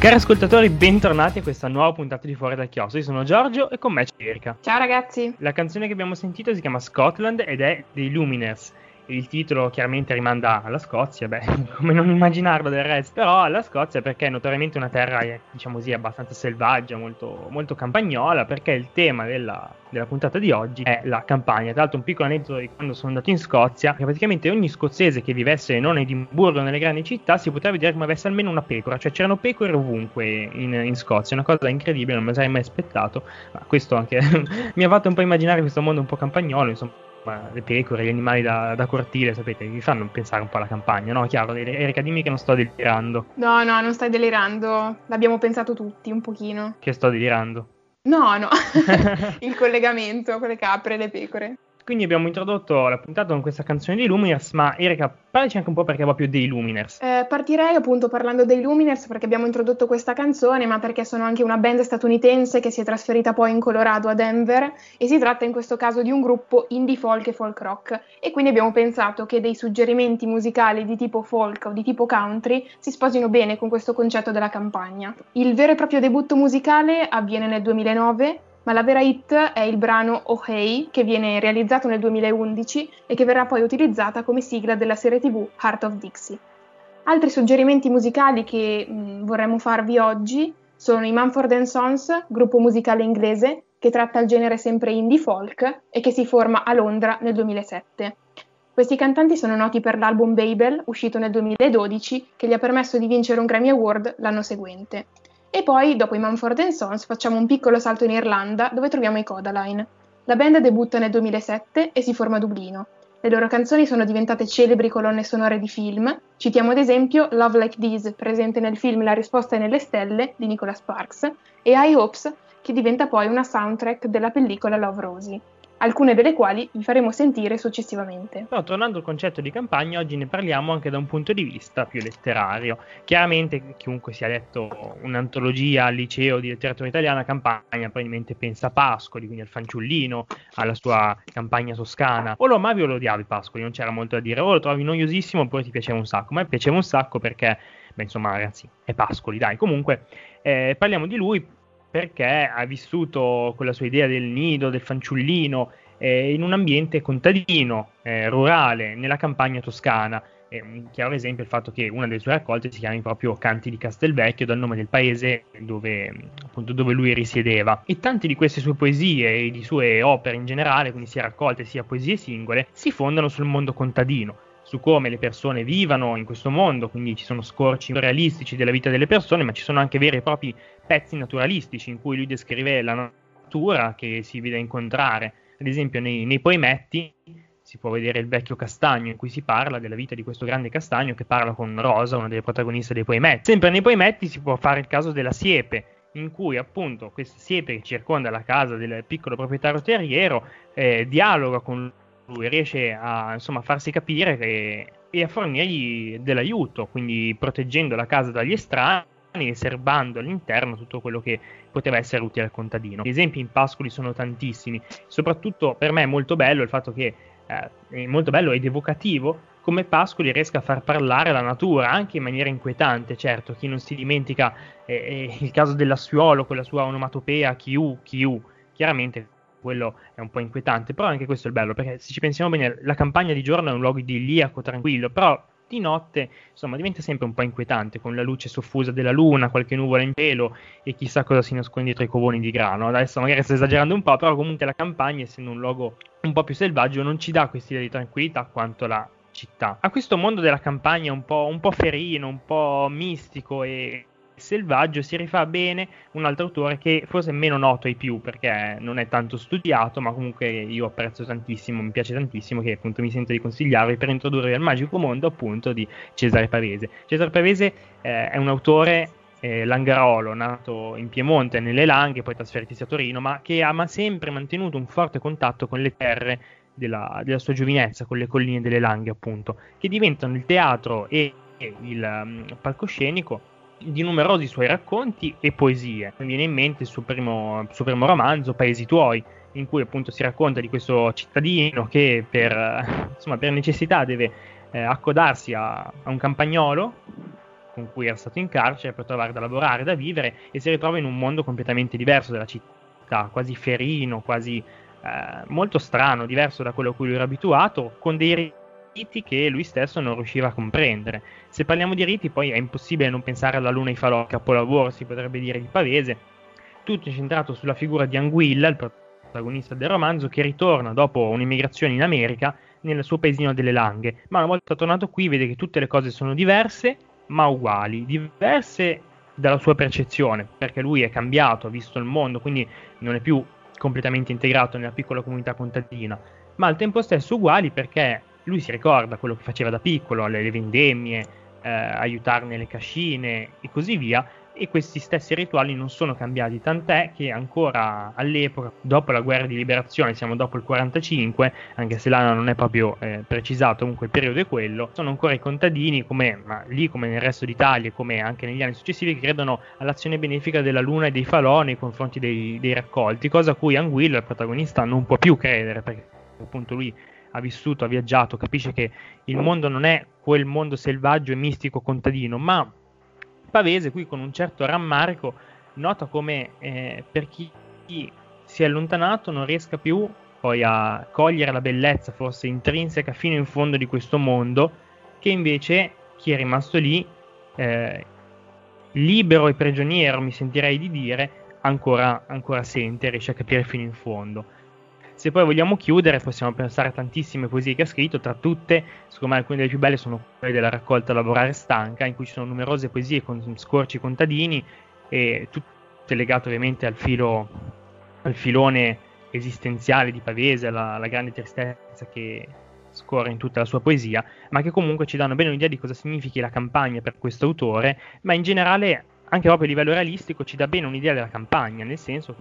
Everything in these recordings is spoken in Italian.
Cari ascoltatori, bentornati a questa nuova puntata di Fuori dal Chiostro. Io sono Giorgio e con me c'è Erika. Ciao ragazzi. La canzone che abbiamo sentito si chiama Scotland ed è dei Luminers. Il titolo chiaramente rimanda alla Scozia, beh, come non immaginarlo del resto, però alla Scozia perché è notoriamente una terra, eh, diciamo così, abbastanza selvaggia, molto, molto campagnola, perché il tema della, della puntata di oggi è la campagna. Tra l'altro un piccolo aneddoto di quando sono andato in Scozia, che praticamente ogni scozzese che vivesse non a Edimburgo nelle grandi città si poteva vedere come avesse almeno una pecora, cioè c'erano pecore ovunque in, in Scozia, una cosa incredibile, non me sarei mai aspettato, ma questo anche mi ha fatto un po' immaginare questo mondo un po' campagnolo, insomma ma le pecore, gli animali da, da, cortile, sapete, vi fanno pensare un po' alla campagna, no? Chiaro, Erika, dimmi che non sto delirando. No, no, non stai delirando, l'abbiamo pensato tutti un pochino. Che sto delirando? No, no, il collegamento con le capre e le pecore. Quindi abbiamo introdotto la puntata con questa canzone dei Luminers, ma Erika, parlaci anche un po' perché proprio dei Luminers. Eh, partirei appunto parlando dei Luminers perché abbiamo introdotto questa canzone, ma perché sono anche una band statunitense che si è trasferita poi in Colorado a Denver e si tratta in questo caso di un gruppo indie folk e folk rock e quindi abbiamo pensato che dei suggerimenti musicali di tipo folk o di tipo country si sposino bene con questo concetto della campagna. Il vero e proprio debutto musicale avviene nel 2009 ma la vera hit è il brano Oh Hey, che viene realizzato nel 2011 e che verrà poi utilizzata come sigla della serie tv Heart of Dixie. Altri suggerimenti musicali che mh, vorremmo farvi oggi sono i Manford Sons, gruppo musicale inglese che tratta il genere sempre indie folk e che si forma a Londra nel 2007. Questi cantanti sono noti per l'album Babel, uscito nel 2012, che gli ha permesso di vincere un Grammy Award l'anno seguente. E poi, dopo i Manford Sons, facciamo un piccolo salto in Irlanda, dove troviamo i Codaline. La band debutta nel 2007 e si forma a Dublino. Le loro canzoni sono diventate celebri colonne sonore di film. Citiamo ad esempio Love Like This, presente nel film La risposta è nelle stelle di Nicholas Sparks, e I Hopes, che diventa poi una soundtrack della pellicola Love Rosie alcune delle quali vi faremo sentire successivamente. No, tornando al concetto di campagna, oggi ne parliamo anche da un punto di vista più letterario. Chiaramente chiunque sia letto un'antologia al liceo di letteratura italiana, campagna probabilmente pensa a Pascoli, quindi al fanciullino, alla sua campagna toscana. O lo amavi o lo odiavi Pascoli, non c'era molto da dire. O lo trovavi noiosissimo oppure ti piaceva un sacco. A me piaceva un sacco perché, beh insomma ragazzi, è Pascoli, dai. Comunque eh, parliamo di lui perché ha vissuto quella sua idea del nido, del fanciullino, eh, in un ambiente contadino, eh, rurale, nella campagna toscana. E un chiaro esempio è il fatto che una delle sue raccolte si chiami proprio Canti di Castelvecchio, dal nome del paese dove, appunto, dove lui risiedeva. E tante di queste sue poesie e di sue opere in generale, quindi sia raccolte sia poesie singole, si fondano sul mondo contadino su come le persone vivano in questo mondo, quindi ci sono scorci realistici della vita delle persone, ma ci sono anche veri e propri pezzi naturalistici in cui lui descrive la natura che si vede incontrare. Ad esempio nei, nei poemetti si può vedere il vecchio castagno in cui si parla della vita di questo grande castagno che parla con Rosa, una delle protagoniste dei poemetti. Sempre nei poemetti si può fare il caso della siepe, in cui appunto questa siepe che circonda la casa del piccolo proprietario terriero eh, dialoga con lui riesce a insomma, farsi capire che, e a fornirgli dell'aiuto, quindi proteggendo la casa dagli estranei e serbando all'interno tutto quello che poteva essere utile al contadino. Gli esempi in Pascoli sono tantissimi, soprattutto per me è molto bello il fatto che eh, è molto bello ed evocativo come Pascoli riesca a far parlare la natura anche in maniera inquietante, certo, chi non si dimentica eh, eh, il caso dell'assuolo con la sua onomatopea Chiu, Chiu, chiaramente quello è un po' inquietante, però anche questo è il bello, perché se ci pensiamo bene, la campagna di giorno è un luogo idilliaco, tranquillo, però di notte, insomma, diventa sempre un po' inquietante, con la luce soffusa della luna, qualche nuvola in cielo e chissà cosa si nasconde dietro i covoni di grano. Adesso magari sto esagerando un po', però comunque la campagna, essendo un luogo un po' più selvaggio, non ci dà quest'idea di tranquillità quanto la città. A questo mondo della campagna un po', un po ferino, un po' mistico e selvaggio si rifà bene un altro autore che forse è meno noto ai più perché non è tanto studiato, ma comunque io apprezzo tantissimo, mi piace tantissimo che appunto mi sento di consigliarvi per introdurvi al magico mondo appunto di Cesare Pavese. Cesare Pavese eh, è un autore eh, Langarolo, nato in Piemonte, nelle Langhe, poi trasferitosi a Torino, ma che ha sempre mantenuto un forte contatto con le terre della, della sua giovinezza, con le colline delle Langhe appunto, che diventano il teatro e il um, palcoscenico di numerosi suoi racconti e poesie. Mi viene in mente il suo primo, suo primo romanzo, Paesi tuoi, in cui appunto si racconta di questo cittadino che per, insomma, per necessità deve eh, accodarsi a, a, un campagnolo con cui era stato in carcere per trovare da lavorare, da vivere e si ritrova in un mondo completamente diverso dalla città, quasi ferino, quasi eh, molto strano, diverso da quello a cui lui era abituato, con dei riti che lui stesso non riusciva a comprendere. Se parliamo di riti, poi è impossibile non pensare alla Luna e Falò, capolavoro si potrebbe dire di Pavese, tutto incentrato sulla figura di Anguilla, il protagonista del romanzo, che ritorna dopo un'immigrazione in America nel suo paesino delle Langhe, ma una volta tornato qui vede che tutte le cose sono diverse, ma uguali, diverse dalla sua percezione, perché lui è cambiato, ha visto il mondo, quindi non è più completamente integrato nella piccola comunità contadina, ma al tempo stesso uguali perché lui si ricorda quello che faceva da piccolo, le, le vendemmie, eh, aiutare nelle cascine e così via, e questi stessi rituali non sono cambiati, tant'è che ancora all'epoca, dopo la guerra di liberazione, siamo dopo il 45, anche se l'anno non è proprio eh, precisato, comunque il periodo è quello, sono ancora i contadini, come ma lì come nel resto d'Italia, come anche negli anni successivi, che credono all'azione benefica della luna e dei falò nei confronti dei, dei raccolti, cosa a cui Anguillo, il protagonista, non può più credere, perché appunto lui ha vissuto, ha viaggiato, capisce che il mondo non è quel mondo selvaggio e mistico contadino, ma Pavese qui con un certo rammarico nota come eh, per chi, si è allontanato non riesca più poi a cogliere la bellezza forse intrinseca fino in fondo di questo mondo che invece chi è rimasto lì eh, libero e prigioniero mi sentirei di dire ancora, ancora sente riesce a capire fino in fondo se poi vogliamo chiudere, possiamo pensare a tantissime poesie che ha scritto, tra tutte, secondo me alcune delle più belle sono quelle della raccolta Lavorare stanca, in cui ci sono numerose poesie con scorci contadini e tutte legate ovviamente al filo, al filone esistenziale di Pavese, alla, alla grande tristezza che scorre in tutta la sua poesia, ma che comunque ci danno bene un'idea di cosa significhi la campagna per questo autore, ma in generale anche proprio a livello realistico ci dà bene un'idea della campagna, nel senso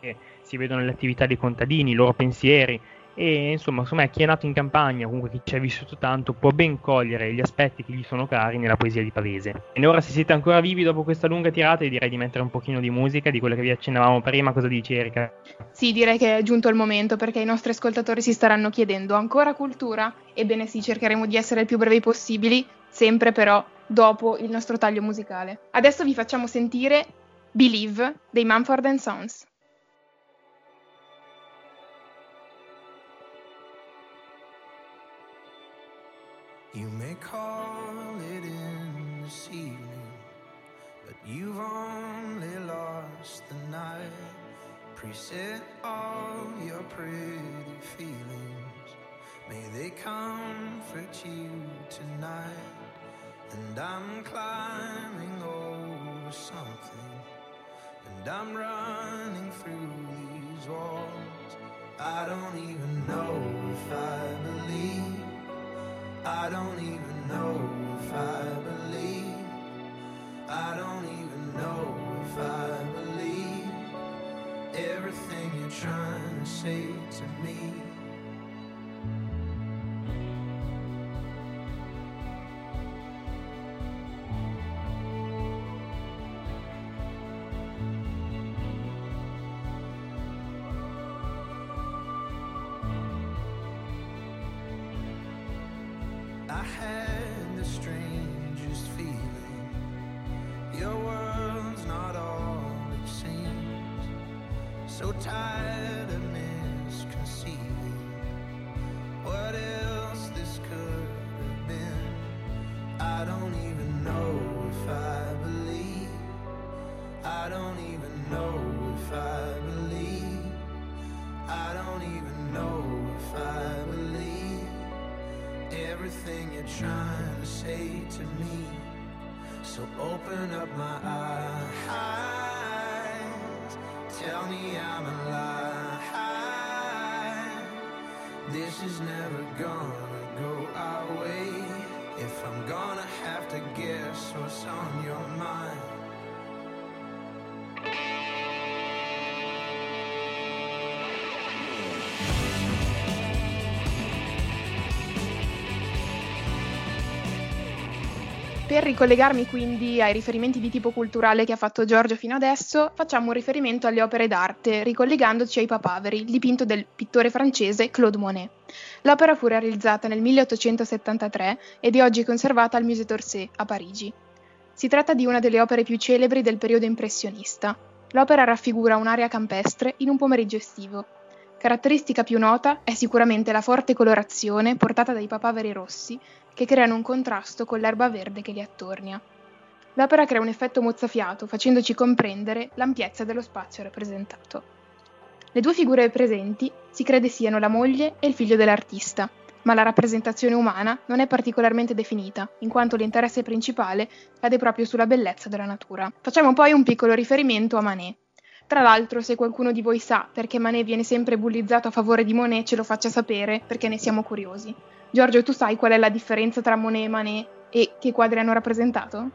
che si vedono le attività dei contadini, i loro pensieri e insomma, insomma chi è nato in campagna, comunque chi ci ha vissuto tanto, può ben cogliere gli aspetti che gli sono cari nella poesia di Pavese. E ora se siete ancora vivi dopo questa lunga tirata, direi di mettere un pochino di musica, di quella che vi accennavamo prima, cosa dici Erika? Sì, direi che è giunto il momento perché i nostri ascoltatori si staranno chiedendo ancora cultura? Ebbene sì, cercheremo di essere il più brevi possibili, sempre però dopo il nostro taglio musicale. Adesso vi facciamo sentire Believe dei Mumford Sons. You may call it in this evening, but you've only lost the night. Preset all your pretty feelings, may they comfort you tonight. And I'm climbing over something, and I'm running through these walls. I don't even know if I believe. I don't even know if I believe. I don't even know if I believe everything you're trying to say to me. Tired everything you're trying to say to me. So open up my eyes. Tell me I'm alive. This is never gonna go our way. If I'm gonna have to guess what's on your mind. Per ricollegarmi quindi ai riferimenti di tipo culturale che ha fatto Giorgio fino adesso, facciamo un riferimento alle opere d'arte, ricollegandoci ai papaveri, dipinto del pittore francese Claude Monet. L'opera fu realizzata nel 1873 ed è oggi conservata al Musée d'Orsay a Parigi. Si tratta di una delle opere più celebri del periodo impressionista. L'opera raffigura un'area campestre in un pomeriggio estivo. Caratteristica più nota è sicuramente la forte colorazione portata dai papaveri rossi che creano un contrasto con l'erba verde che li attornia. L'opera crea un effetto mozzafiato, facendoci comprendere l'ampiezza dello spazio rappresentato. Le due figure presenti si crede siano la moglie e il figlio dell'artista, ma la rappresentazione umana non è particolarmente definita, in quanto l'interesse principale cade proprio sulla bellezza della natura. Facciamo poi un piccolo riferimento a Manet, tra l'altro, se qualcuno di voi sa perché Manet viene sempre bullizzato a favore di Monet, ce lo faccia sapere perché ne siamo curiosi. Giorgio, tu sai qual è la differenza tra Monet e Manet e che quadri hanno rappresentato?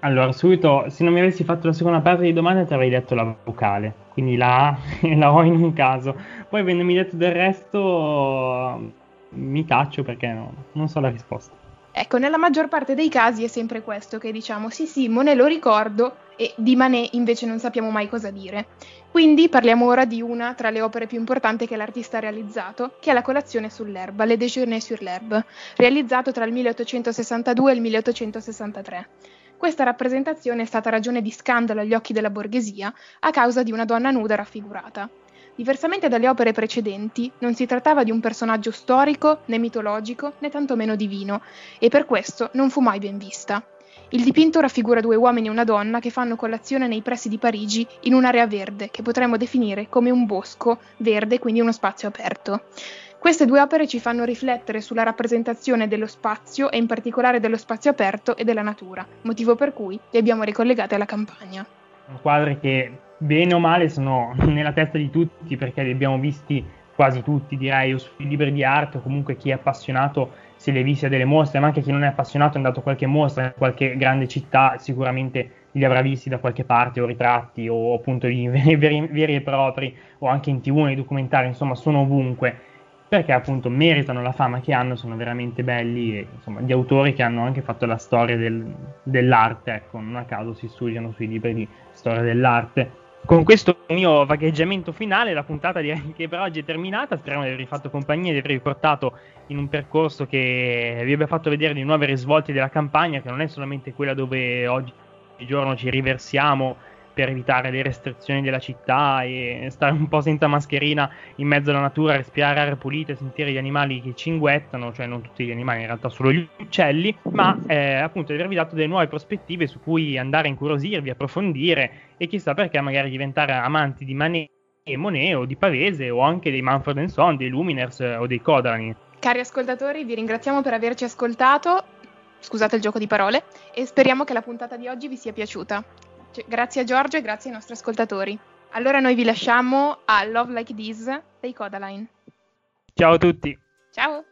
Allora, subito, se non mi avessi fatto la seconda parte di domanda ti avrei detto la vocale, quindi la A e la O in un caso. Poi avendomi detto del resto mi taccio perché no, non so la risposta. Ecco, nella maggior parte dei casi è sempre questo che diciamo, sì sì, Monet lo ricordo e di Manet invece non sappiamo mai cosa dire. Quindi parliamo ora di una tra le opere più importanti che l'artista ha realizzato, che è la colazione sull'erba, Le Déjeuner sur l'herbe, realizzato tra il 1862 e il 1863. Questa rappresentazione è stata ragione di scandalo agli occhi della borghesia a causa di una donna nuda raffigurata. Diversamente dalle opere precedenti, non si trattava di un personaggio storico, né mitologico, né tantomeno divino, e per questo non fu mai ben vista. Il dipinto raffigura due uomini e una donna che fanno colazione nei pressi di Parigi in un'area verde, che potremmo definire come un bosco verde, quindi uno spazio aperto. Queste due opere ci fanno riflettere sulla rappresentazione dello spazio e in particolare dello spazio aperto e della natura, motivo per cui le abbiamo ricollegate alla campagna. Quadri che bene o male sono nella testa di tutti perché li abbiamo visti quasi tutti direi o sui libri di arte o comunque chi è appassionato se visti a delle mostre ma anche chi non è appassionato è andato a qualche mostra in qualche grande città sicuramente li avrà visti da qualche parte o ritratti o appunto veri, veri, veri e propri o anche in tv nei documentari insomma sono ovunque. Perché appunto meritano la fama che hanno, sono veramente belli e insomma di autori che hanno anche fatto la storia del, dell'arte, ecco, non a caso si studiano sui libri di storia dell'arte con questo mio vagheggiamento finale, la puntata direi che per oggi è terminata. Speriamo di avervi fatto compagnia e di avervi portato in un percorso che vi abbia fatto vedere di nuove risvolti della campagna, che non è solamente quella dove oggi giorno ci riversiamo per evitare le restrizioni della città e stare un po' senza mascherina in mezzo alla natura, respirare aria pulita e sentire gli animali che cinguettano, cioè non tutti gli animali, in realtà solo gli uccelli, ma eh, appunto avervi dato delle nuove prospettive su cui andare a incuriosirvi, approfondire e chissà perché magari diventare amanti di Manet e Monet o di Pavese o anche dei Manfred Son, dei Luminers o dei Kodaly. Cari ascoltatori, vi ringraziamo per averci ascoltato scusate il gioco di parole, e speriamo che la puntata di oggi vi sia piaciuta. Grazie a Giorgio e grazie ai nostri ascoltatori. Allora noi vi lasciamo a Love Like This dei Codaline. Ciao a tutti. Ciao.